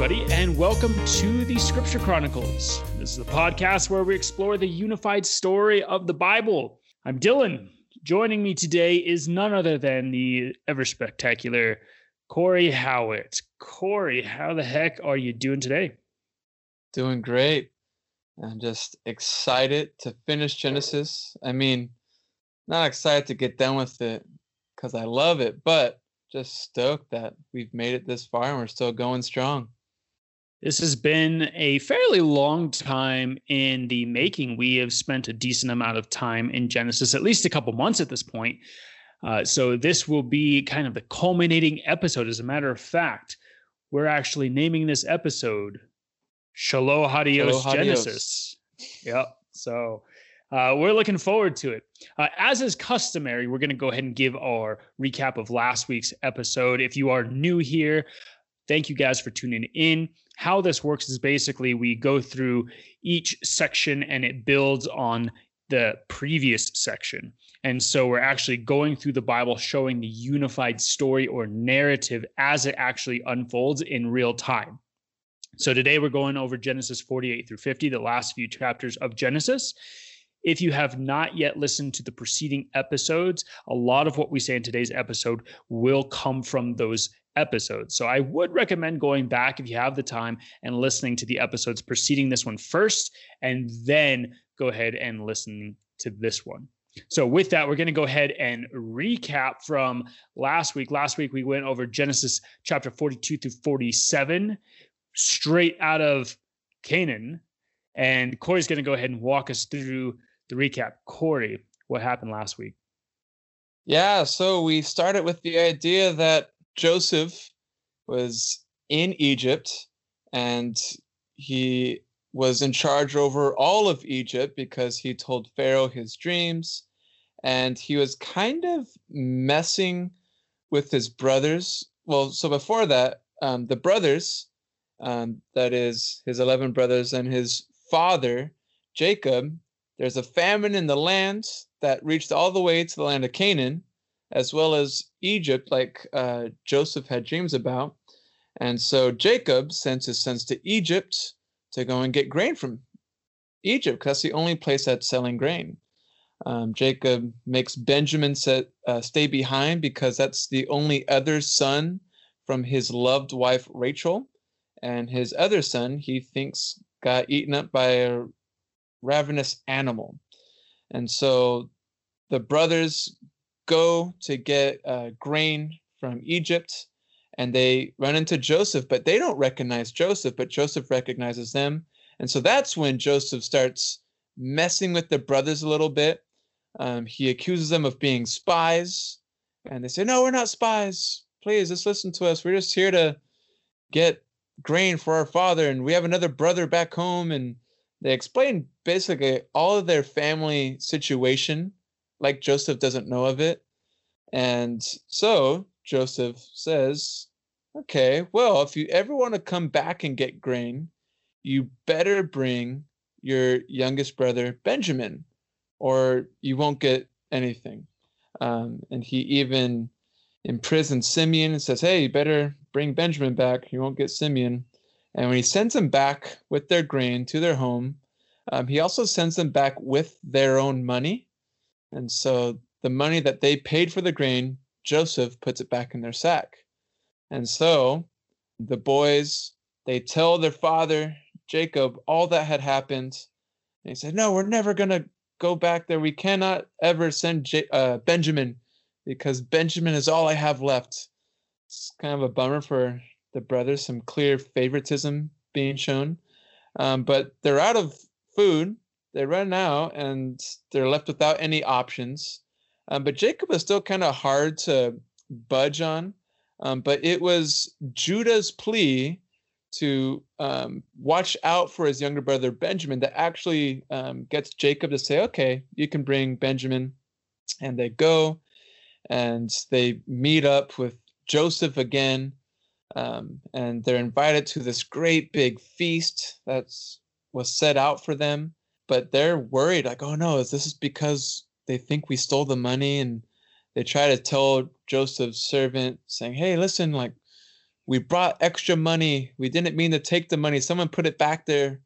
everybody, and welcome to the Scripture Chronicles. This is the podcast where we explore the unified story of the Bible. I'm Dylan. Joining me today is none other than the ever spectacular Corey Howitt. Corey, how the heck are you doing today? Doing great. I'm just excited to finish Genesis. I mean, not excited to get done with it because I love it, but just stoked that we've made it this far and we're still going strong. This has been a fairly long time in the making. We have spent a decent amount of time in Genesis, at least a couple months at this point. Uh, so this will be kind of the culminating episode. As a matter of fact, we're actually naming this episode Shalom Hadios Genesis. Yep. So uh, we're looking forward to it. Uh, as is customary, we're going to go ahead and give our recap of last week's episode. If you are new here, thank you guys for tuning in. How this works is basically we go through each section and it builds on the previous section. And so we're actually going through the Bible, showing the unified story or narrative as it actually unfolds in real time. So today we're going over Genesis 48 through 50, the last few chapters of Genesis. If you have not yet listened to the preceding episodes, a lot of what we say in today's episode will come from those episodes. So I would recommend going back if you have the time and listening to the episodes preceding this one first, and then go ahead and listen to this one. So, with that, we're going to go ahead and recap from last week. Last week, we went over Genesis chapter 42 through 47, straight out of Canaan. And Corey's going to go ahead and walk us through the recap. Corey, what happened last week? Yeah, so we started with the idea that Joseph was in Egypt and he was in charge over all of Egypt because he told Pharaoh his dreams and he was kind of messing with his brothers. Well, so before that, um, the brothers, um, that is his 11 brothers and his father, Jacob, there's a famine in the land that reached all the way to the land of Canaan as well as Egypt, like uh, Joseph had dreams about. And so Jacob sends his sons to Egypt to go and get grain from Egypt, because that's the only place that's selling grain. Um, Jacob makes Benjamin set, uh, stay behind because that's the only other son from his loved wife Rachel. And his other son, he thinks, got eaten up by a ravenous animal. And so the brothers go to get uh, grain from Egypt and they run into Joseph, but they don't recognize Joseph, but Joseph recognizes them. And so that's when Joseph starts messing with the brothers a little bit. Um, he accuses them of being spies, and they say, No, we're not spies. Please, just listen to us. We're just here to get grain for our father, and we have another brother back home. And they explain basically all of their family situation like Joseph doesn't know of it. And so Joseph says, Okay, well, if you ever want to come back and get grain, you better bring your youngest brother Benjamin, or you won't get anything. Um, and he even imprisons Simeon and says, Hey, you better bring Benjamin back. You won't get Simeon. And when he sends them back with their grain to their home, um, he also sends them back with their own money and so the money that they paid for the grain, Joseph puts it back in their sack. And so the boys, they tell their father, Jacob, all that had happened. And he said, No, we're never going to go back there. We cannot ever send J- uh, Benjamin because Benjamin is all I have left. It's kind of a bummer for the brothers, some clear favoritism being shown. Um, but they're out of food they run out and they're left without any options. Um, but Jacob was still kind of hard to budge on. Um, but it was Judah's plea to um, watch out for his younger brother Benjamin that actually um, gets Jacob to say, okay, you can bring Benjamin. And they go and they meet up with Joseph again. Um, and they're invited to this great big feast that's was set out for them but they're worried like oh no is this because they think we stole the money and they try to tell joseph's servant saying hey listen like we brought extra money. We didn't mean to take the money. Someone put it back there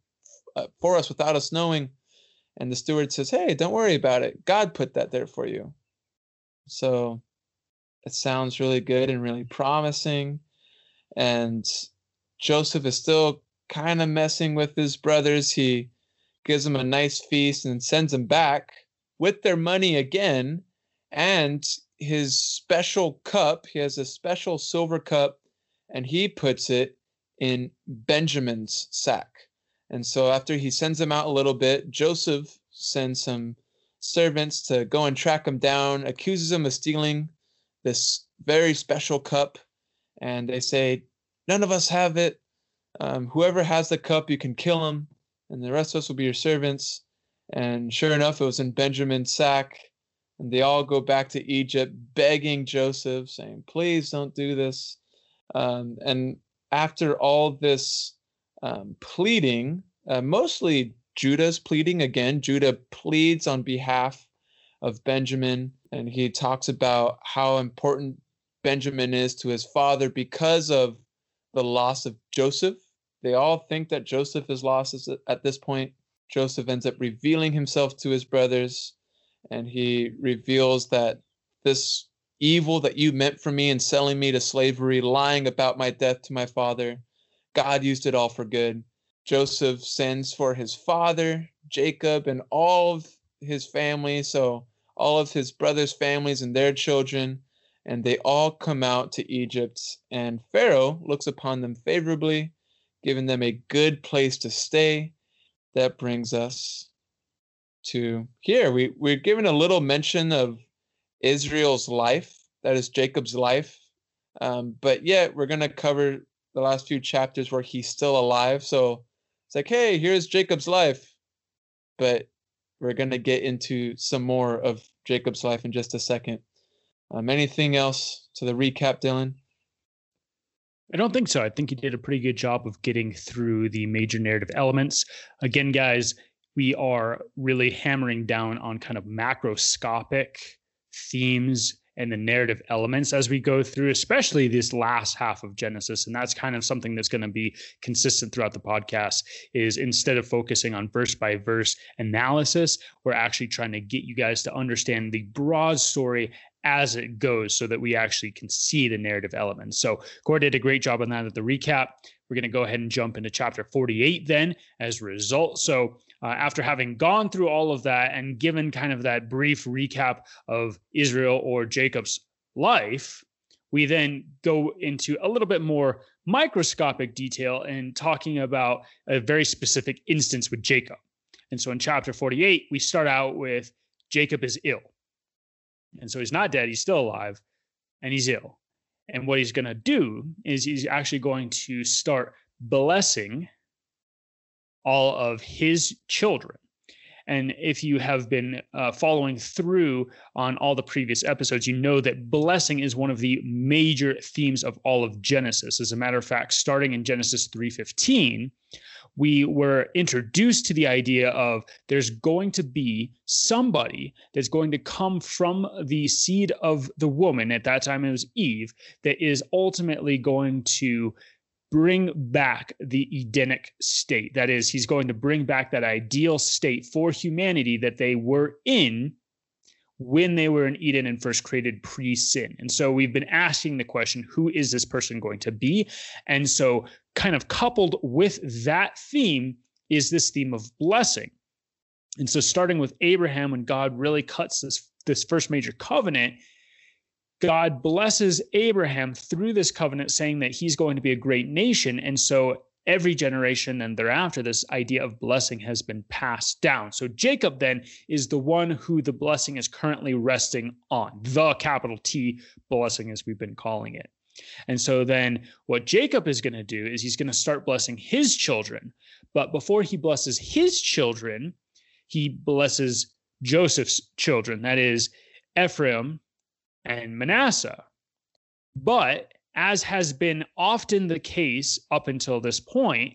uh, for us without us knowing. And the steward says, Hey, don't worry about it. God put that there for you. So it sounds really good and really promising. And Joseph is still kind of messing with his brothers. He gives them a nice feast and sends them back with their money again and his special cup. He has a special silver cup and he puts it in Benjamin's sack. And so after he sends them out a little bit, Joseph sends some servants to go and track him down, accuses him of stealing this very special cup. And they say, None of us have it. Um, whoever has the cup, you can kill him, and the rest of us will be your servants. And sure enough, it was in Benjamin's sack. And they all go back to Egypt begging Joseph, saying, Please don't do this. Um, and after all this um, pleading, uh, mostly Judah's pleading again, Judah pleads on behalf of Benjamin, and he talks about how important Benjamin is to his father because of the loss of Joseph. They all think that Joseph is lost at this point. Joseph ends up revealing himself to his brothers, and he reveals that this evil that you meant for me in selling me to slavery, lying about my death to my father, God used it all for good. Joseph sends for his father, Jacob, and all of his family. So, all of his brothers' families and their children, and they all come out to Egypt. And Pharaoh looks upon them favorably, giving them a good place to stay. That brings us to here. We, we're given a little mention of Israel's life, that is Jacob's life. Um, but yet, we're going to cover the last few chapters where he's still alive. So it's like, hey, here's Jacob's life. But we're going to get into some more of Jacob's life in just a second. Um, anything else to the recap, Dylan? I don't think so. I think you did a pretty good job of getting through the major narrative elements. Again, guys, we are really hammering down on kind of macroscopic themes and the narrative elements as we go through, especially this last half of Genesis. And that's kind of something that's going to be consistent throughout the podcast is instead of focusing on verse by verse analysis, we're actually trying to get you guys to understand the broad story as it goes so that we actually can see the narrative elements. So Core did a great job on that at the recap. We're going to go ahead and jump into chapter 48 then as a result. So uh, after having gone through all of that and given kind of that brief recap of Israel or Jacob's life, we then go into a little bit more microscopic detail and talking about a very specific instance with Jacob. And so in chapter 48, we start out with Jacob is ill. And so he's not dead, he's still alive, and he's ill. And what he's going to do is he's actually going to start blessing all of his children. And if you have been uh, following through on all the previous episodes, you know that blessing is one of the major themes of all of Genesis. As a matter of fact, starting in Genesis 3:15, we were introduced to the idea of there's going to be somebody that's going to come from the seed of the woman. At that time, it was Eve, that is ultimately going to bring back the Edenic state. That is, he's going to bring back that ideal state for humanity that they were in when they were in Eden and first created pre sin. And so we've been asking the question who is this person going to be? And so, kind of coupled with that theme, is this theme of blessing. And so, starting with Abraham, when God really cuts this, this first major covenant, God blesses Abraham through this covenant, saying that he's going to be a great nation. And so every generation and thereafter, this idea of blessing has been passed down. So Jacob then is the one who the blessing is currently resting on, the capital T blessing, as we've been calling it. And so then what Jacob is going to do is he's going to start blessing his children. But before he blesses his children, he blesses Joseph's children. That is Ephraim, and Manasseh. But as has been often the case up until this point,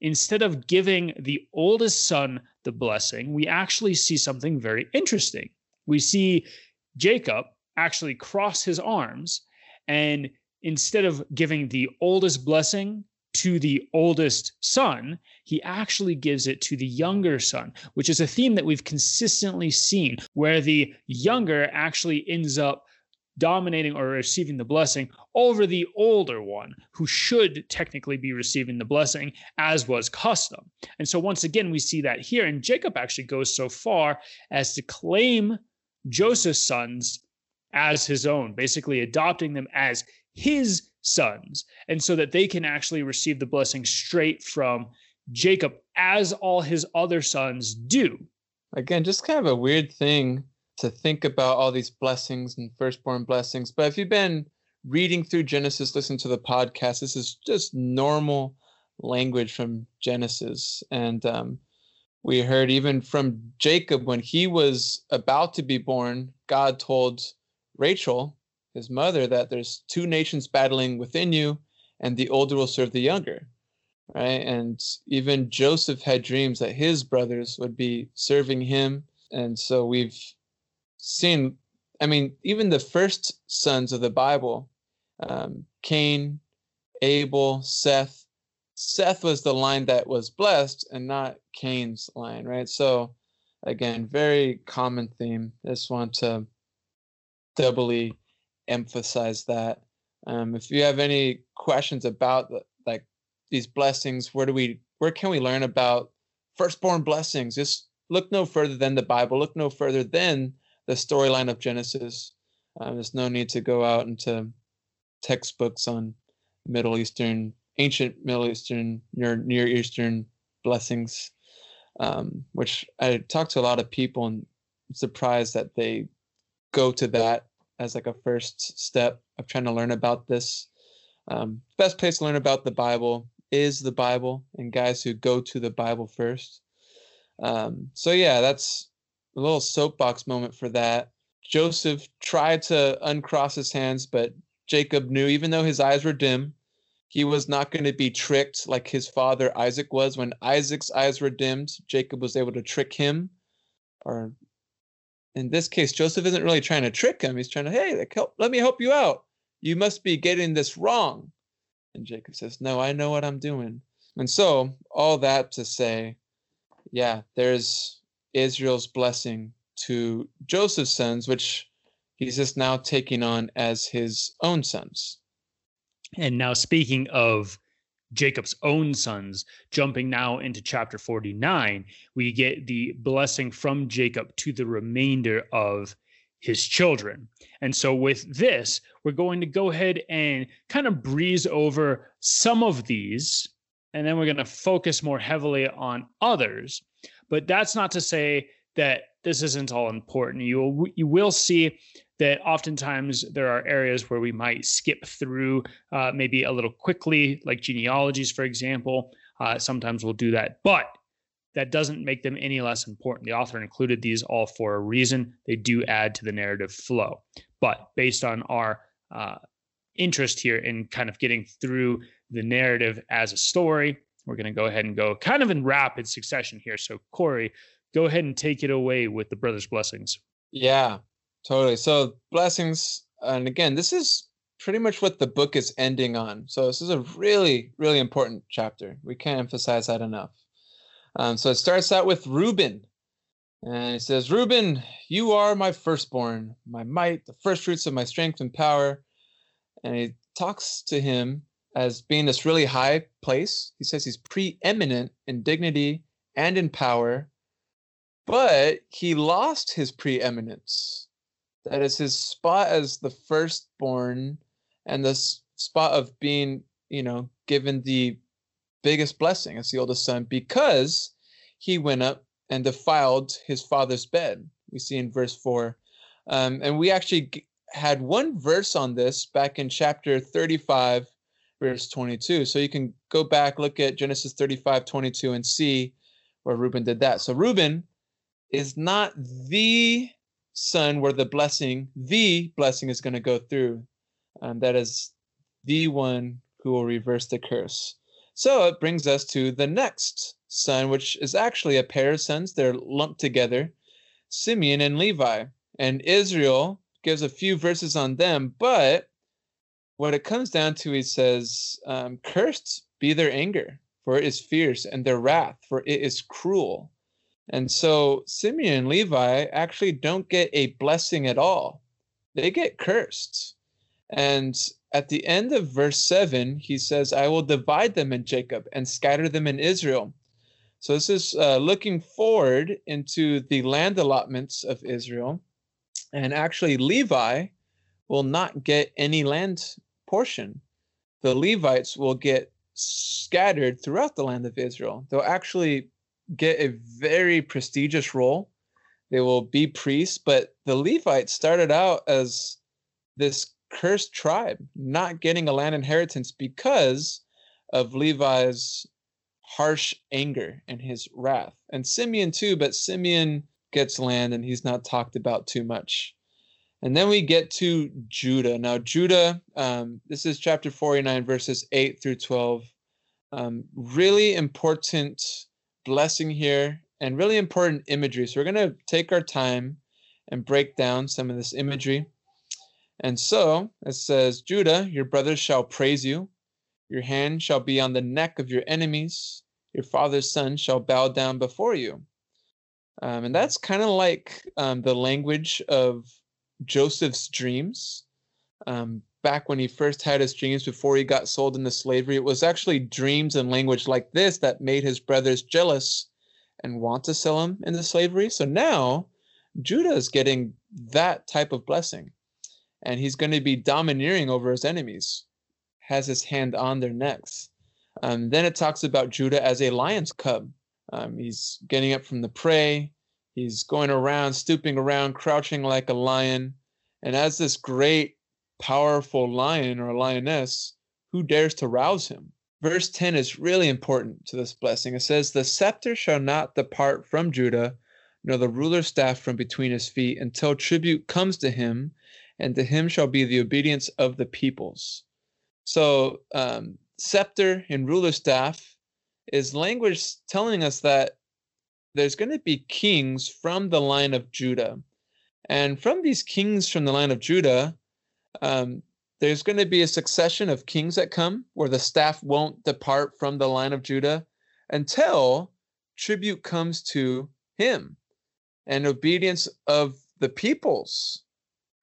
instead of giving the oldest son the blessing, we actually see something very interesting. We see Jacob actually cross his arms and instead of giving the oldest blessing to the oldest son, he actually gives it to the younger son, which is a theme that we've consistently seen, where the younger actually ends up dominating or receiving the blessing over the older one who should technically be receiving the blessing as was custom. And so once again we see that here and Jacob actually goes so far as to claim Joseph's sons as his own, basically adopting them as his sons, and so that they can actually receive the blessing straight from Jacob, as all his other sons do. Again, just kind of a weird thing to think about all these blessings and firstborn blessings. But if you've been reading through Genesis, listen to the podcast, this is just normal language from Genesis. And um, we heard even from Jacob when he was about to be born, God told Rachel, his mother, that there's two nations battling within you, and the older will serve the younger. Right. And even Joseph had dreams that his brothers would be serving him. And so we've seen, I mean, even the first sons of the Bible, um, Cain, Abel, Seth. Seth was the line that was blessed and not Cain's line, right? So, again, very common theme. Just want to doubly emphasize that. Um, if you have any questions about like these blessings, where do we where can we learn about firstborn blessings? Just look no further than the Bible. Look no further than the storyline of Genesis. Um, there's no need to go out into textbooks on Middle Eastern, ancient Middle Eastern, Near Near Eastern blessings, um, which I talked to a lot of people and surprised that they go to that as like a first step of trying to learn about this. Um, best place to learn about the Bible is the Bible, and guys who go to the Bible first. Um, so yeah, that's a little soapbox moment for that. Joseph tried to uncross his hands, but Jacob knew, even though his eyes were dim, he was not going to be tricked like his father Isaac was. When Isaac's eyes were dimmed, Jacob was able to trick him or in this case, Joseph isn't really trying to trick him. He's trying to, hey, like, help, let me help you out. You must be getting this wrong. And Jacob says, no, I know what I'm doing. And so, all that to say, yeah, there's Israel's blessing to Joseph's sons, which he's just now taking on as his own sons. And now, speaking of Jacob's own sons. Jumping now into chapter 49, we get the blessing from Jacob to the remainder of his children. And so, with this, we're going to go ahead and kind of breeze over some of these, and then we're going to focus more heavily on others. But that's not to say that this isn't all important. You will, you will see that oftentimes there are areas where we might skip through uh, maybe a little quickly, like genealogies, for example. Uh, sometimes we'll do that, but that doesn't make them any less important. The author included these all for a reason. They do add to the narrative flow. But based on our uh, interest here in kind of getting through the narrative as a story, we're going to go ahead and go kind of in rapid succession here. So, Corey, go ahead and take it away with the brothers' blessings. Yeah. Totally. So blessings, and again, this is pretty much what the book is ending on. So this is a really, really important chapter. We can't emphasize that enough. Um, so it starts out with Reuben, and it says, "Reuben, you are my firstborn, my might, the first fruits of my strength and power." And he talks to him as being this really high place. He says he's preeminent in dignity and in power, but he lost his preeminence that is his spot as the firstborn and the spot of being, you know, given the biggest blessing as the oldest son because he went up and defiled his father's bed. We see in verse 4. Um, and we actually had one verse on this back in chapter 35, verse 22. So you can go back, look at Genesis 35, 22, and see where Reuben did that. So Reuben is not the son where the blessing, the blessing is going to go through. That is the one who will reverse the curse. So it brings us to the next son, which is actually a pair of sons. They're lumped together Simeon and Levi. And Israel gives a few verses on them, but what it comes down to, he says, um, Cursed be their anger, for it is fierce, and their wrath, for it is cruel. And so Simeon and Levi actually don't get a blessing at all, they get cursed. And at the end of verse 7, he says, I will divide them in Jacob and scatter them in Israel. So this is uh, looking forward into the land allotments of Israel. And actually, Levi will not get any land portion. The Levites will get scattered throughout the land of Israel. They'll actually get a very prestigious role. They will be priests, but the Levites started out as this cursed tribe, not getting a land inheritance because of Levi's harsh anger and his wrath. And Simeon too, but Simeon gets land and he's not talked about too much. And then we get to Judah. Now, Judah, um, this is chapter 49, verses 8 through 12. Um, really important blessing here and really important imagery. So, we're going to take our time and break down some of this imagery. And so it says, Judah, your brothers shall praise you. Your hand shall be on the neck of your enemies. Your father's son shall bow down before you. Um, and that's kind of like um, the language of Joseph's dreams. Um, back when he first had his dreams before he got sold into slavery, it was actually dreams and language like this that made his brothers jealous and want to sell him into slavery. So now Judah is getting that type of blessing. And he's going to be domineering over his enemies, has his hand on their necks. Um, then it talks about Judah as a lion's cub. Um, he's getting up from the prey. He's going around, stooping around, crouching like a lion. And as this great, powerful lion or lioness, who dares to rouse him? Verse 10 is really important to this blessing. It says, The scepter shall not depart from Judah, nor the ruler's staff from between his feet, until tribute comes to him, and to him shall be the obedience of the peoples. So, um, scepter and ruler's staff is language telling us that there's going to be kings from the line of Judah. And from these kings from the line of Judah, um, there's going to be a succession of kings that come where the staff won't depart from the line of Judah until tribute comes to him and obedience of the peoples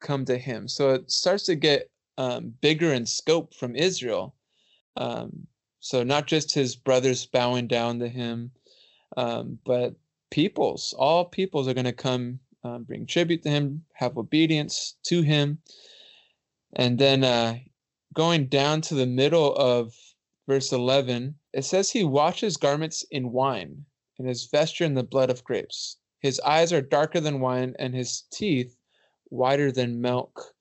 come to him. So it starts to get um, bigger in scope from Israel. Um, so not just his brothers bowing down to him, um, but peoples, all peoples are going to come um, bring tribute to him, have obedience to him. And then uh, going down to the middle of verse 11, it says he washes garments in wine and his vesture in the blood of grapes. His eyes are darker than wine and his teeth whiter than milk.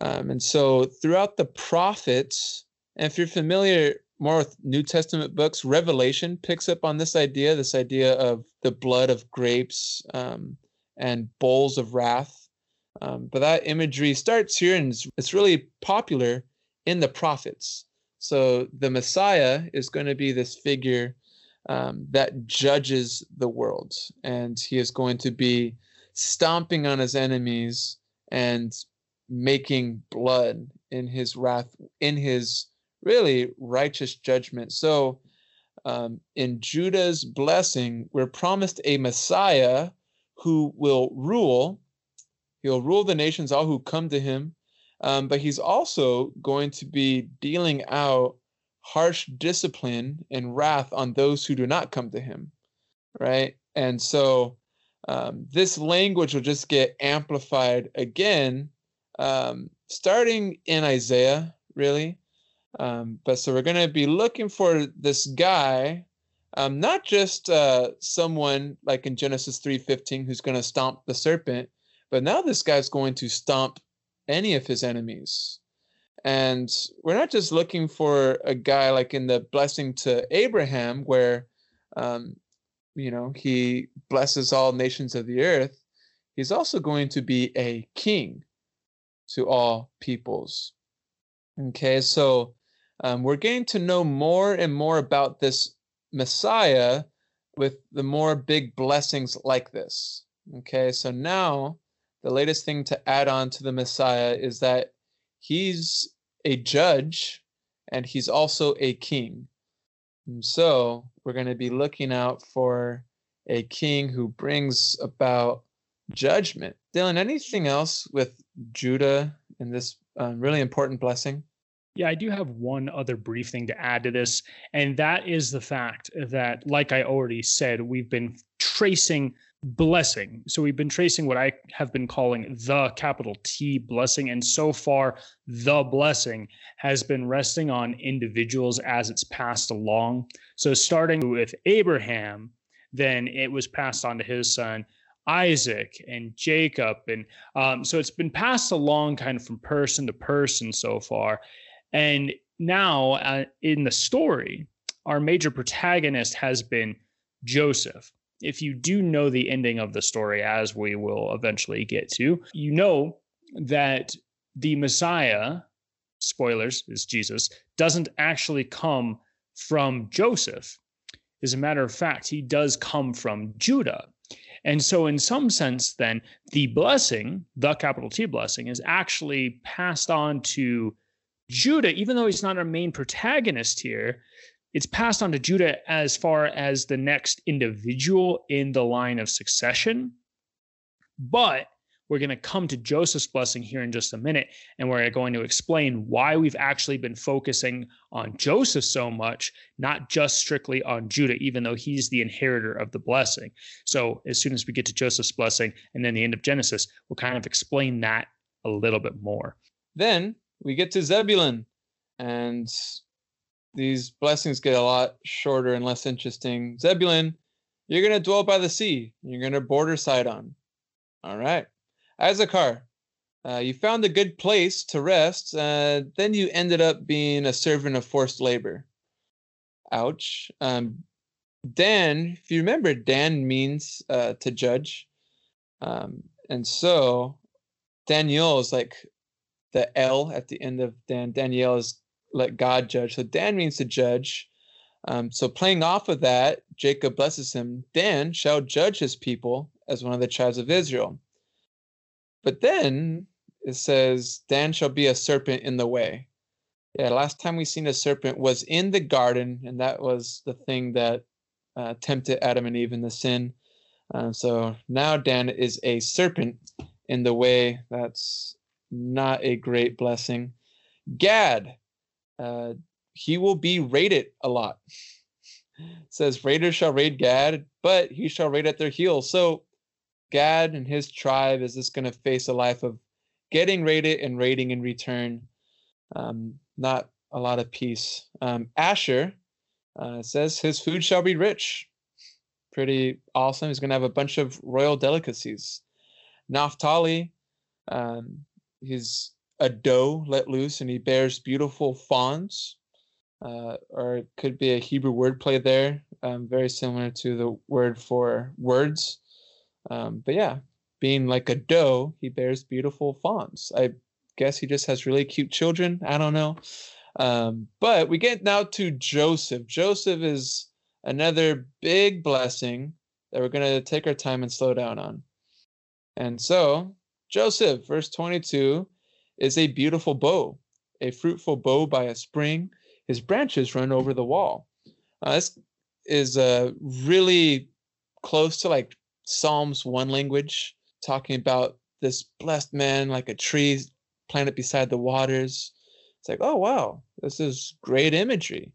Um, and so throughout the prophets, and if you're familiar more with New Testament books, Revelation picks up on this idea, this idea of the blood of grapes um, and bowls of wrath. Um, but that imagery starts here and it's, it's really popular in the prophets. So the Messiah is going to be this figure um, that judges the world, and he is going to be stomping on his enemies and making blood in his wrath, in his really righteous judgment. So, um, in Judah's blessing, we're promised a Messiah who will rule. He'll rule the nations, all who come to him. Um, but he's also going to be dealing out harsh discipline and wrath on those who do not come to him. Right. And so um, this language will just get amplified again, um, starting in Isaiah, really. Um, but so we're going to be looking for this guy, um, not just uh, someone like in Genesis 3:15 who's going to stomp the serpent, but now this guy's going to stomp any of his enemies. And we're not just looking for a guy like in the blessing to Abraham, where, um, you know, he blesses all nations of the earth. He's also going to be a king to all peoples. Okay, so um, we're getting to know more and more about this Messiah with the more big blessings like this. Okay, so now the latest thing to add on to the Messiah is that he's a judge and he's also a king. And so we're going to be looking out for a king who brings about judgment. Dylan, anything else with Judah in this um, really important blessing? Yeah, I do have one other brief thing to add to this, and that is the fact that, like I already said, we've been tracing blessing. So we've been tracing what I have been calling the capital T blessing. And so far, the blessing has been resting on individuals as it's passed along. So starting with Abraham, then it was passed on to his son. Isaac and Jacob. And um, so it's been passed along kind of from person to person so far. And now uh, in the story, our major protagonist has been Joseph. If you do know the ending of the story, as we will eventually get to, you know that the Messiah, spoilers, is Jesus, doesn't actually come from Joseph. As a matter of fact, he does come from Judah. And so, in some sense, then the blessing, the capital T blessing, is actually passed on to Judah, even though he's not our main protagonist here, it's passed on to Judah as far as the next individual in the line of succession. But we're going to come to Joseph's blessing here in just a minute, and we're going to explain why we've actually been focusing on Joseph so much, not just strictly on Judah, even though he's the inheritor of the blessing. So, as soon as we get to Joseph's blessing and then the end of Genesis, we'll kind of explain that a little bit more. Then we get to Zebulun, and these blessings get a lot shorter and less interesting. Zebulun, you're going to dwell by the sea. You're going to border Sidon. All right. Issachar, uh, you found a good place to rest. Uh, then you ended up being a servant of forced labor. Ouch. Um, Dan, if you remember, Dan means uh, to judge. Um, and so Daniel is like the L at the end of Dan. Daniel is let God judge. So Dan means to judge. Um, so playing off of that, Jacob blesses him. Dan shall judge his people as one of the tribes of Israel. But then it says, Dan shall be a serpent in the way. Yeah, last time we seen a serpent was in the garden, and that was the thing that uh, tempted Adam and Eve in the sin. Uh, so now Dan is a serpent in the way. That's not a great blessing. Gad, uh, he will be raided a lot. says raiders shall raid Gad, but he shall raid at their heels. So Gad and his tribe is just going to face a life of getting raided and raiding in return. Um, not a lot of peace. Um, Asher uh, says his food shall be rich. Pretty awesome. He's going to have a bunch of royal delicacies. Naphtali, um, he's a doe let loose and he bears beautiful fawns. Uh, or it could be a Hebrew wordplay there, um, very similar to the word for words. Um, but yeah, being like a doe, he bears beautiful fawns. I guess he just has really cute children. I don't know. Um, but we get now to Joseph. Joseph is another big blessing that we're going to take our time and slow down on. And so Joseph, verse 22, is a beautiful bow, a fruitful bow by a spring. His branches run over the wall. Uh, this is uh, really close to like Psalms 1 language, talking about this blessed man like a tree planted beside the waters. It's like, oh, wow, this is great imagery.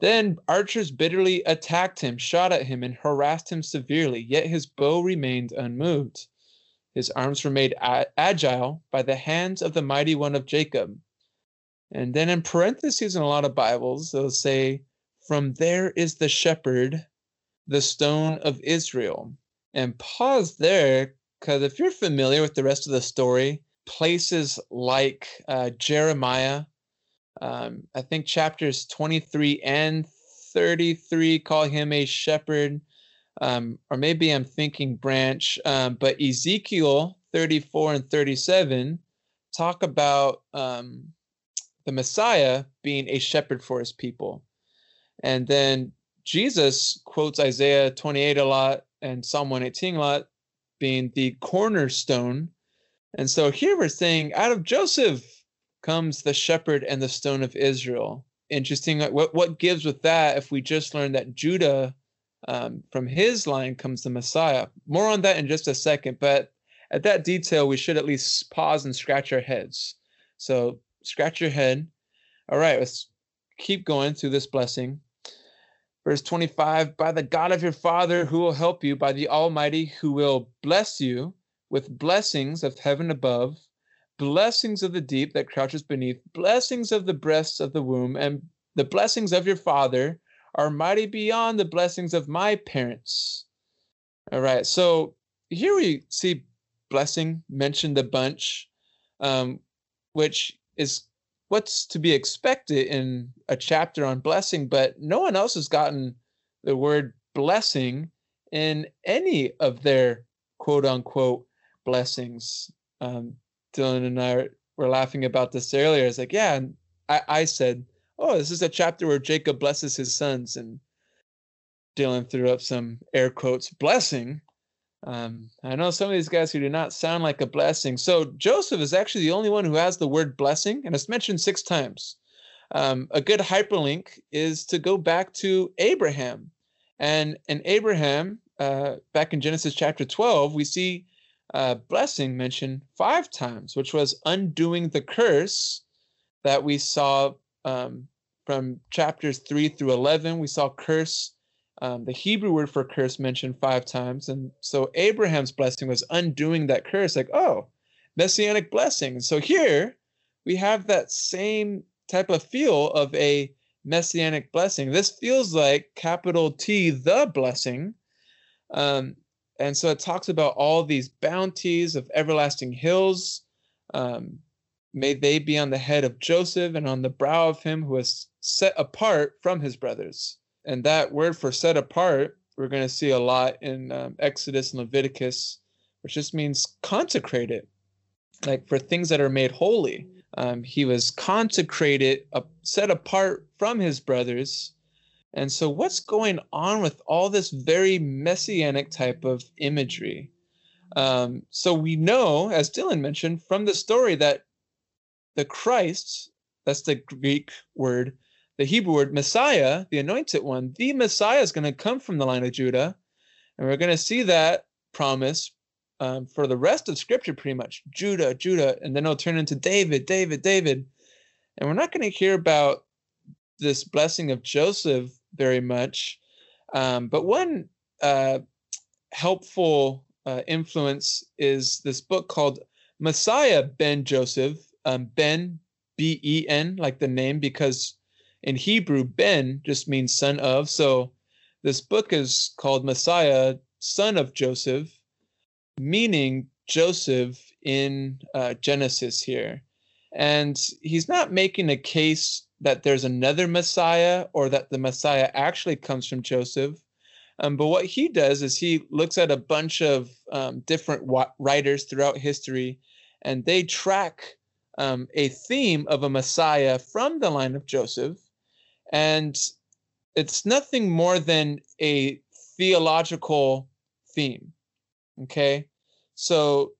Then archers bitterly attacked him, shot at him, and harassed him severely, yet his bow remained unmoved. His arms were made agile by the hands of the mighty one of Jacob. And then in parentheses in a lot of Bibles, they'll say, From there is the shepherd, the stone of Israel. And pause there, because if you're familiar with the rest of the story, places like uh, Jeremiah, um, I think chapters 23 and 33 call him a shepherd um, or maybe I'm thinking branch, um, but Ezekiel 34 and 37 talk about um, the Messiah being a shepherd for his people. And then Jesus quotes Isaiah 28 a lot and Psalm 118 a lot, being the cornerstone. And so here we're saying, out of Joseph, comes the shepherd and the stone of Israel. Interesting. What what gives with that if we just learned that Judah, um, from his line comes the Messiah. More on that in just a second. But at that detail, we should at least pause and scratch our heads. So scratch your head. All right, let's keep going through this blessing. Verse 25 By the God of your father who will help you, by the Almighty who will bless you with blessings of heaven above blessings of the deep that crouches beneath, blessings of the breasts of the womb, and the blessings of your father are mighty beyond the blessings of my parents. All right, so here we see blessing mentioned a bunch, um, which is what's to be expected in a chapter on blessing, but no one else has gotten the word blessing in any of their quote unquote blessings. Um, Dylan and I were laughing about this earlier. It's like, yeah, I, I said, oh, this is a chapter where Jacob blesses his sons, and Dylan threw up some air quotes blessing. Um, I know some of these guys who do not sound like a blessing. So Joseph is actually the only one who has the word blessing, and it's mentioned six times. Um, a good hyperlink is to go back to Abraham, and in Abraham, uh, back in Genesis chapter 12, we see uh, blessing mentioned five times, which was undoing the curse that we saw um, from chapters 3 through 11. We saw curse, um, the Hebrew word for curse mentioned five times. And so Abraham's blessing was undoing that curse, like, oh, messianic blessing. So here we have that same type of feel of a messianic blessing. This feels like capital T, the blessing. Um, and so it talks about all these bounties of everlasting hills. Um, may they be on the head of Joseph and on the brow of him who is set apart from his brothers. And that word for set apart, we're going to see a lot in um, Exodus and Leviticus, which just means consecrated, like for things that are made holy. Um, he was consecrated, uh, set apart from his brothers and so, what's going on with all this very messianic type of imagery? Um, so, we know, as Dylan mentioned, from the story that the Christ, that's the Greek word, the Hebrew word Messiah, the anointed one, the Messiah is going to come from the line of Judah. And we're going to see that promise um, for the rest of Scripture pretty much Judah, Judah, and then it'll turn into David, David, David. And we're not going to hear about this blessing of Joseph very much. Um, but one uh, helpful uh, influence is this book called Messiah Ben Joseph. Um, ben, B E N, like the name, because in Hebrew, Ben just means son of. So this book is called Messiah, son of Joseph, meaning Joseph in uh, Genesis here. And he's not making a case that there's another Messiah or that the Messiah actually comes from Joseph. Um, but what he does is he looks at a bunch of um, different writers throughout history and they track um, a theme of a Messiah from the line of Joseph. And it's nothing more than a theological theme. Okay. So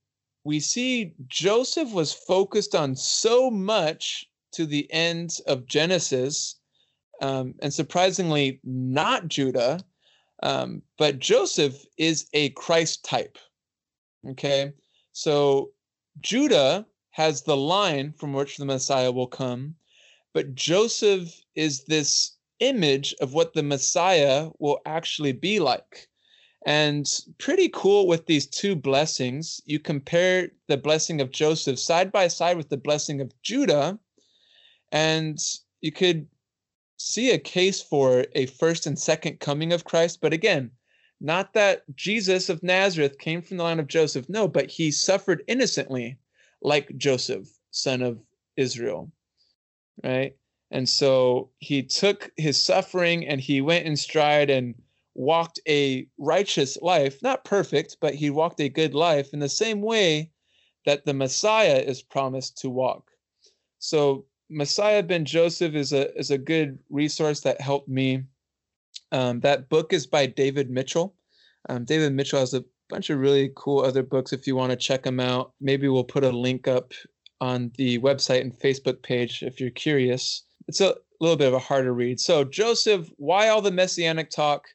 we see Joseph was focused on so much to the end of Genesis, um, and surprisingly, not Judah, um, but Joseph is a Christ type. Okay, so Judah has the line from which the Messiah will come, but Joseph is this image of what the Messiah will actually be like. And pretty cool with these two blessings. You compare the blessing of Joseph side by side with the blessing of Judah, and you could see a case for a first and second coming of Christ. But again, not that Jesus of Nazareth came from the line of Joseph. No, but he suffered innocently like Joseph, son of Israel. Right? And so he took his suffering and he went in stride and walked a righteous life, not perfect, but he walked a good life in the same way that the Messiah is promised to walk. So Messiah Ben Joseph is a is a good resource that helped me. Um, that book is by David Mitchell. Um, David Mitchell has a bunch of really cool other books if you want to check them out. Maybe we'll put a link up on the website and Facebook page if you're curious. It's a little bit of a harder read. So, Joseph, why all the messianic talk?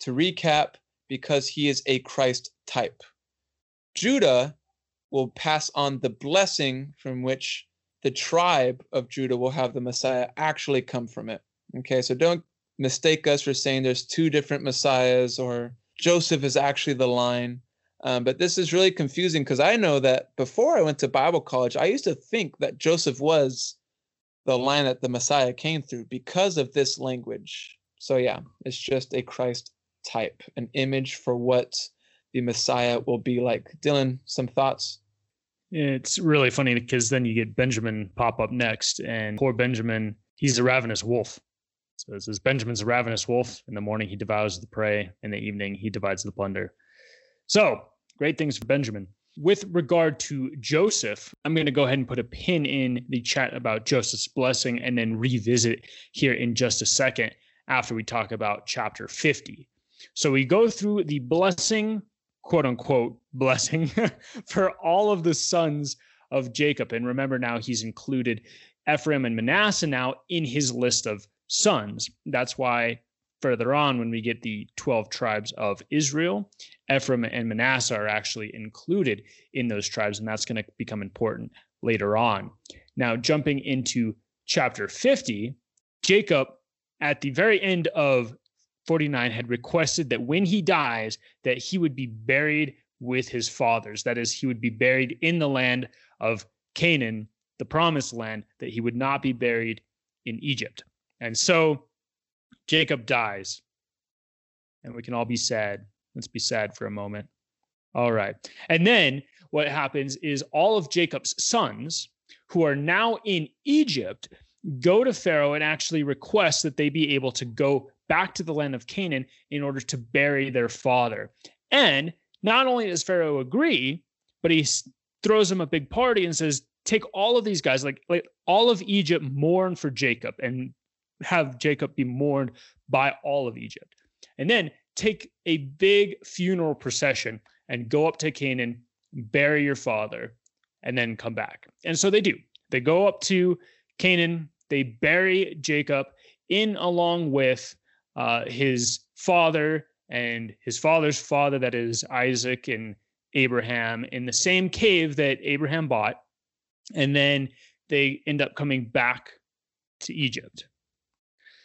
To recap, because he is a Christ type. Judah will pass on the blessing from which the tribe of Judah will have the Messiah actually come from it. Okay, so don't mistake us for saying there's two different Messiahs or Joseph is actually the line. Um, but this is really confusing because I know that before I went to Bible college, I used to think that Joseph was the line that the Messiah came through because of this language. So, yeah, it's just a Christ type, an image for what the Messiah will be like. Dylan, some thoughts? It's really funny because then you get Benjamin pop up next, and poor Benjamin, he's a ravenous wolf. So it says Benjamin's a ravenous wolf. In the morning, he devours the prey. In the evening, he divides the plunder. So great things for Benjamin. With regard to Joseph, I'm going to go ahead and put a pin in the chat about Joseph's blessing and then revisit here in just a second after we talk about chapter 50. So we go through the blessing, quote unquote, blessing for all of the sons of Jacob. And remember now, he's included Ephraim and Manasseh now in his list of sons. That's why further on, when we get the 12 tribes of Israel, Ephraim and Manasseh are actually included in those tribes, and that's going to become important later on. Now, jumping into chapter 50, Jacob, at the very end of 49, had requested that when he dies, that he would be buried with his fathers. That is, he would be buried in the land of Canaan, the promised land, that he would not be buried in Egypt. And so Jacob dies, and we can all be sad. Let's be sad for a moment. All right. And then what happens is all of Jacob's sons, who are now in Egypt, go to Pharaoh and actually request that they be able to go back to the land of Canaan in order to bury their father. And not only does Pharaoh agree, but he throws them a big party and says, Take all of these guys, like, like all of Egypt, mourn for Jacob. And have Jacob be mourned by all of Egypt. And then take a big funeral procession and go up to Canaan, bury your father, and then come back. And so they do. They go up to Canaan, they bury Jacob in along with uh, his father and his father's father, that is Isaac and Abraham, in the same cave that Abraham bought. And then they end up coming back to Egypt.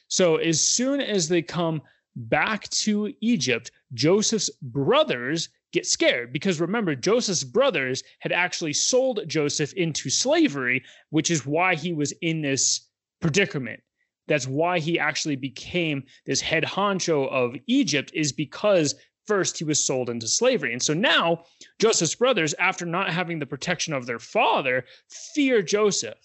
So as soon as they come back to Egypt, Joseph's brothers get scared because remember, Joseph's brothers had actually sold Joseph into slavery, which is why he was in this predicament. That's why he actually became this head honcho of Egypt, is because first he was sold into slavery. And so now Joseph's brothers, after not having the protection of their father, fear Joseph.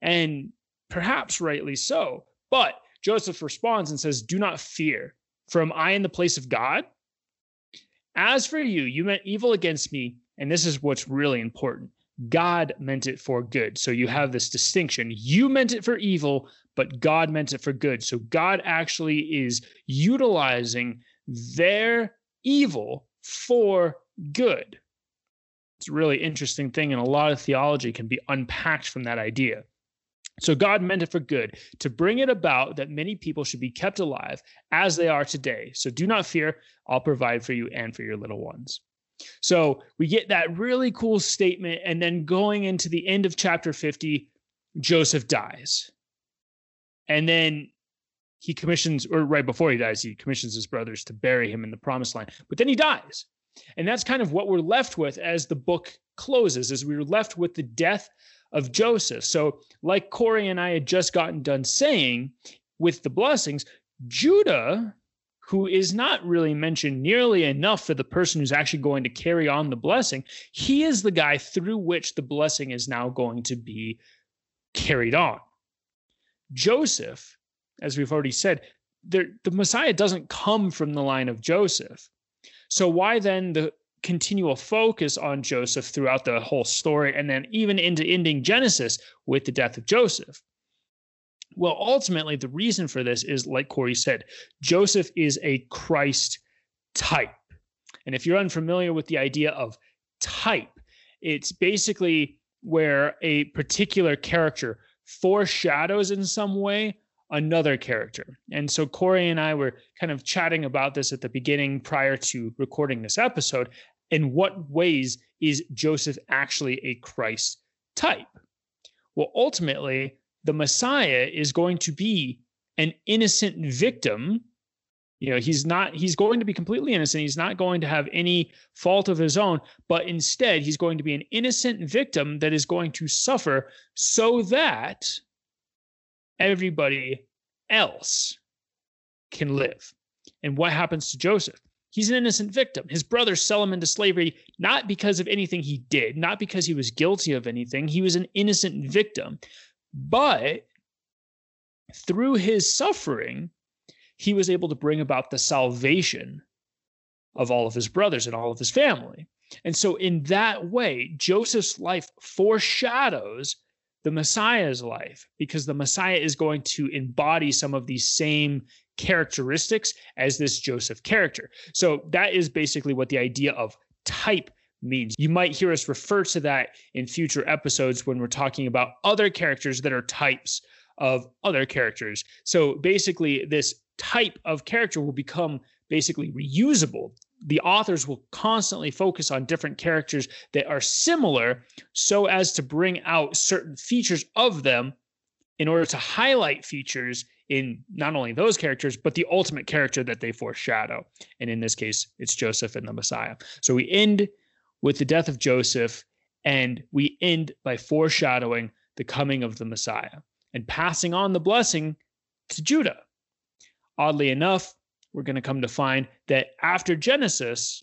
And perhaps rightly so. But Joseph responds and says, Do not fear, for am I in the place of God? As for you, you meant evil against me, and this is what's really important. God meant it for good. So you have this distinction. You meant it for evil, but God meant it for good. So God actually is utilizing their evil for good. It's a really interesting thing, and a lot of theology can be unpacked from that idea. So God meant it for good, to bring it about that many people should be kept alive as they are today. So do not fear, I'll provide for you and for your little ones. So we get that really cool statement. And then going into the end of chapter 50, Joseph dies. And then he commissions, or right before he dies, he commissions his brothers to bury him in the promised land. But then he dies. And that's kind of what we're left with as the book closes, as we we're left with the death of Joseph. So, like Corey and I had just gotten done saying with the blessings, Judah, who is not really mentioned nearly enough for the person who's actually going to carry on the blessing, he is the guy through which the blessing is now going to be carried on. Joseph, as we've already said, the Messiah doesn't come from the line of Joseph. So why then the continual focus on Joseph throughout the whole story, and then even into ending Genesis with the death of Joseph. Well, ultimately, the reason for this is, like Corey said, Joseph is a Christ type. And if you're unfamiliar with the idea of type, it's basically where a particular character foreshadows in some way another character. And so Corey and I were kind of chatting about this at the beginning prior to recording this episode. In what ways is Joseph actually a Christ type? Well, ultimately, the Messiah is going to be an innocent victim. You know, he's not, he's going to be completely innocent. He's not going to have any fault of his own, but instead, he's going to be an innocent victim that is going to suffer so that everybody else can live. And what happens to Joseph? He's an innocent victim. His brothers sell him into slavery not because of anything he did, not because he was guilty of anything. He was an innocent victim. But through his suffering, he was able to bring about the salvation of all of his brothers and all of his family. And so, in that way, Joseph's life foreshadows the Messiah's life because the Messiah is going to embody some of these same characteristics as this Joseph character. So, that is basically what the idea of type means. You might hear us refer to that in future episodes when we're talking about other characters that are types of other characters. So basically, this type of character will become basically reusable. The authors will constantly focus on different characters that are similar so as to bring out certain features of them in order to highlight features in not only those characters, but the ultimate character that they foreshadow. And in this case, it's Joseph and the Messiah. So we end with the death of Joseph, and we end by foreshadowing the coming of the Messiah and passing on the blessing to Judah. Oddly enough, we're going to come to find that after Genesis,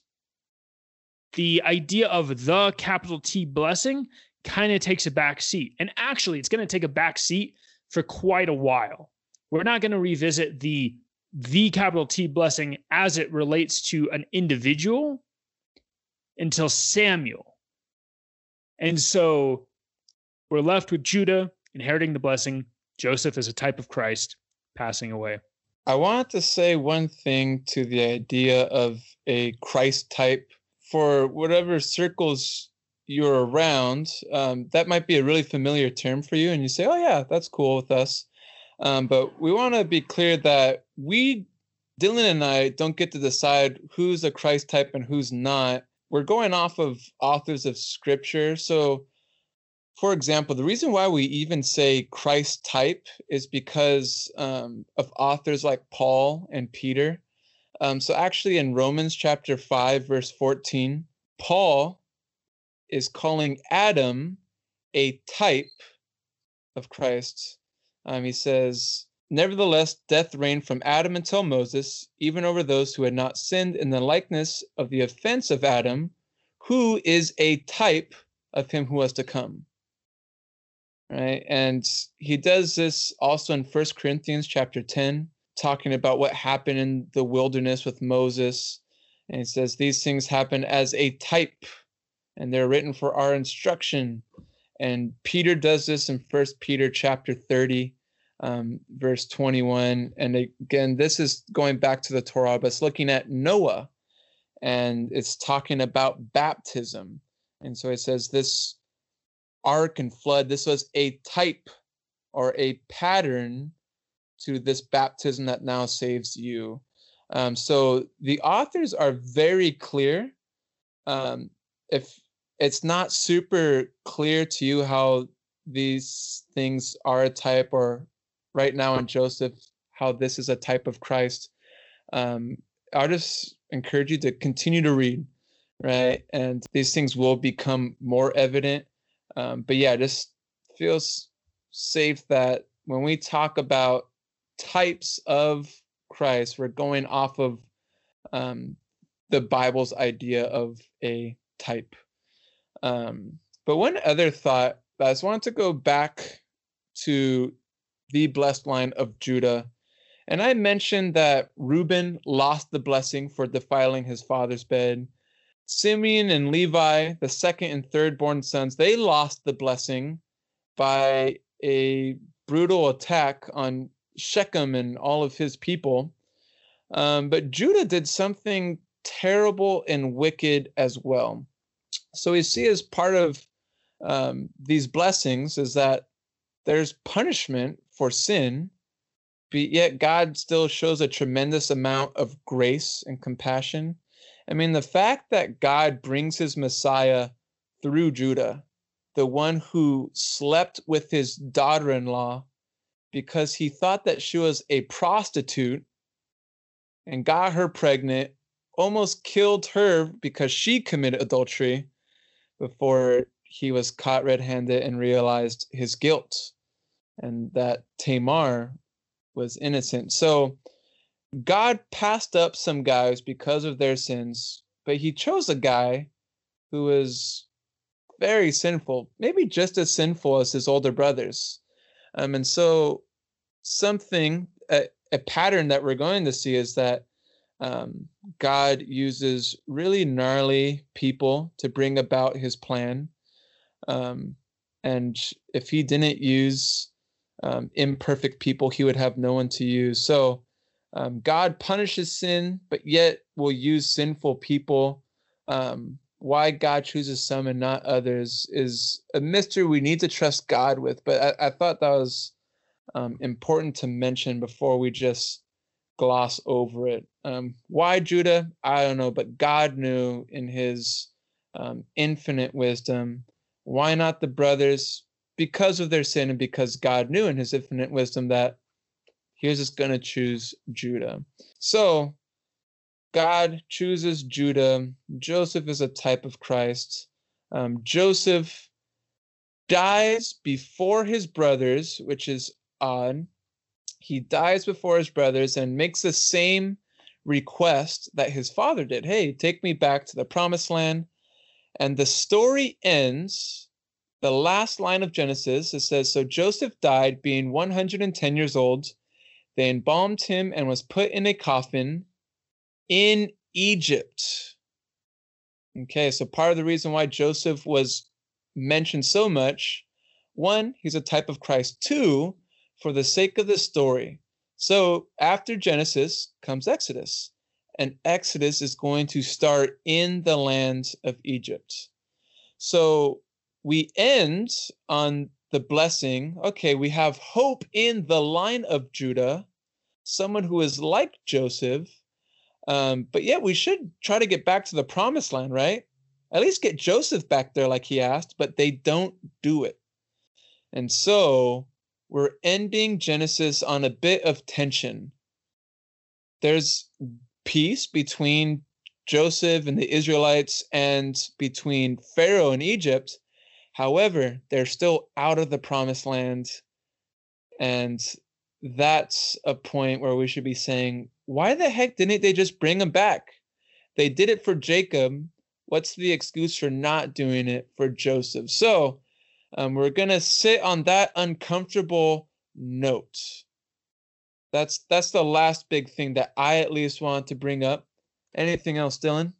the idea of the capital T blessing kind of takes a back seat. And actually, it's going to take a back seat for quite a while. We're not going to revisit the the capital T blessing as it relates to an individual until Samuel. And so we're left with Judah inheriting the blessing, Joseph as a type of Christ passing away. I wanted to say one thing to the idea of a Christ type for whatever circles you're around. Um, that might be a really familiar term for you, and you say, "Oh yeah, that's cool with us." Um, but we want to be clear that we, Dylan and I, don't get to decide who's a Christ type and who's not we're going off of authors of scripture. So, for example, the reason why we even say Christ type is because um, of authors like Paul and Peter. Um, so, actually, in Romans chapter 5, verse 14, Paul is calling Adam a type of Christ. Um, he says, Nevertheless, death reigned from Adam until Moses, even over those who had not sinned in the likeness of the offense of Adam, who is a type of him who was to come. Right? And he does this also in First Corinthians chapter 10, talking about what happened in the wilderness with Moses. And he says, These things happen as a type, and they're written for our instruction. And Peter does this in First Peter chapter 30 um, verse 21. And again, this is going back to the Torah, but it's looking at Noah and it's talking about baptism. And so it says this ark and flood, this was a type or a pattern to this baptism that now saves you. Um, so the authors are very clear. Um, if it's not super clear to you how these things are a type or right now in Joseph how this is a type of Christ. Um, I just encourage you to continue to read, right? And these things will become more evident. Um, but yeah, it just feels safe that when we talk about types of Christ, we're going off of um, the Bible's idea of a type. Um, but one other thought, I just wanted to go back to the blessed line of Judah. And I mentioned that Reuben lost the blessing for defiling his father's bed. Simeon and Levi, the second and third born sons, they lost the blessing by a brutal attack on Shechem and all of his people. Um, but Judah did something terrible and wicked as well. So we see as part of um, these blessings is that there's punishment for sin, but yet God still shows a tremendous amount of grace and compassion. I mean, the fact that God brings his Messiah through Judah, the one who slept with his daughter in law because he thought that she was a prostitute and got her pregnant, almost killed her because she committed adultery before he was caught red handed and realized his guilt and that Tamar was innocent. So God passed up some guys because of their sins, but he chose a guy who was very sinful, maybe just as sinful as his older brothers. Um, and so, something, a, a pattern that we're going to see is that um, God uses really gnarly people to bring about his plan. Um, and if he didn't use um, imperfect people, he would have no one to use. So um, God punishes sin, but yet will use sinful people. Um, why God chooses some and not others is a mystery we need to trust God with. But I, I thought that was um, important to mention before we just gloss over it. Um, why Judah? I don't know, but God knew in his um, infinite wisdom. Why not the brothers? Because of their sin and because God knew in his infinite wisdom that he was just going to choose Judah. So God chooses Judah. Joseph is a type of Christ. Um, Joseph dies before his brothers, which is odd he dies before his brothers and makes the same request that his father did hey take me back to the promised land and the story ends the last line of genesis it says so joseph died being 110 years old they embalmed him and was put in a coffin in egypt okay so part of the reason why joseph was mentioned so much one he's a type of christ two for the sake of the story. So after Genesis comes Exodus, and Exodus is going to start in the land of Egypt. So we end on the blessing. Okay, we have hope in the line of Judah, someone who is like Joseph. Um, but yet we should try to get back to the promised land, right? At least get Joseph back there like he asked, but they don't do it. And so we're ending Genesis on a bit of tension. There's peace between Joseph and the Israelites and between Pharaoh and Egypt. However, they're still out of the promised land. And that's a point where we should be saying, why the heck didn't they just bring them back? They did it for Jacob. What's the excuse for not doing it for Joseph? So, um, we're gonna sit on that uncomfortable note. That's that's the last big thing that I at least want to bring up. Anything else, Dylan?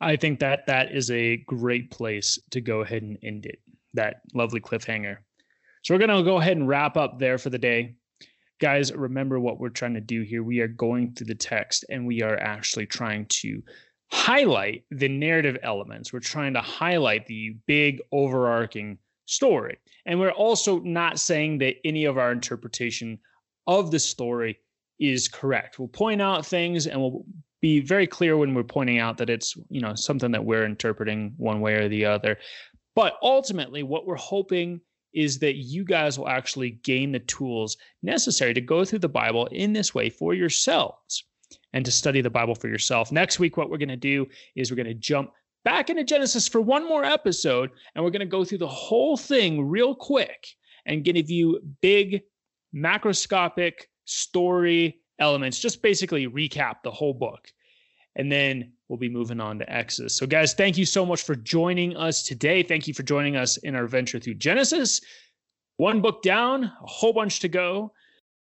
I think that that is a great place to go ahead and end it. That lovely cliffhanger. So we're gonna go ahead and wrap up there for the day. Guys, remember what we're trying to do here. We are going through the text and we are actually trying to highlight the narrative elements. We're trying to highlight the big overarching story. And we're also not saying that any of our interpretation of the story is correct. We'll point out things and we'll be very clear when we're pointing out that it's, you know, something that we're interpreting one way or the other. But ultimately what we're hoping is that you guys will actually gain the tools necessary to go through the Bible in this way for yourselves and to study the Bible for yourself. Next week, what we're going to do is we're going to jump back into Genesis for one more episode, and we're going to go through the whole thing real quick and give you big macroscopic story elements, just basically recap the whole book. And then we'll be moving on to Exodus. So, guys, thank you so much for joining us today. Thank you for joining us in our venture through Genesis. One book down, a whole bunch to go.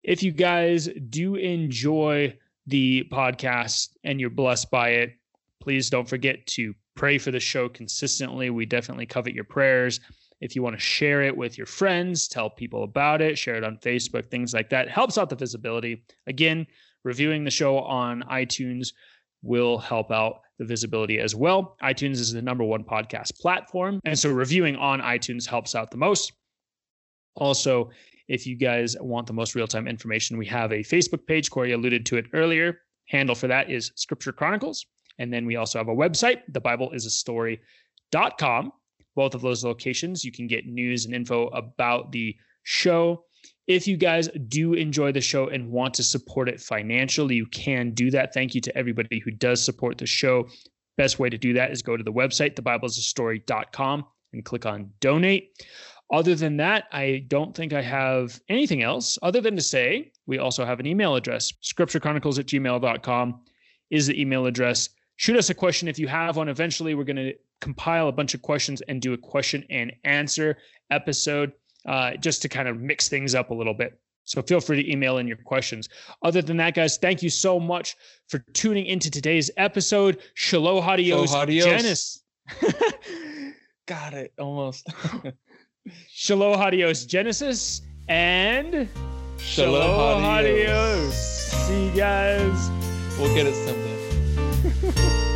If you guys do enjoy the podcast and you're blessed by it, please don't forget to pray for the show consistently. We definitely covet your prayers. If you want to share it with your friends, tell people about it, share it on Facebook, things like that. It helps out the visibility. Again, reviewing the show on iTunes will help out the visibility as well. iTunes is the number one podcast platform. And so reviewing on iTunes helps out the most. Also, if you guys want the most real time information, we have a Facebook page. Corey alluded to it earlier. Handle for that is Scripture Chronicles. And then we also have a website, the Both of those locations, you can get news and info about the show. If you guys do enjoy the show and want to support it financially, you can do that. Thank you to everybody who does support the show. Best way to do that is go to the website, thebibleisastory.com, and click on donate. Other than that, I don't think I have anything else other than to say we also have an email address. Scripturechronicles at gmail.com is the email address. Shoot us a question if you have one. Eventually, we're going to compile a bunch of questions and do a question and answer episode uh, just to kind of mix things up a little bit. So feel free to email in your questions. Other than that, guys, thank you so much for tuning into today's episode. Shalom adios, Genesis. Got it almost. Shalom adios, Genesis, and Shalom adios. See you guys. We'll get it someday.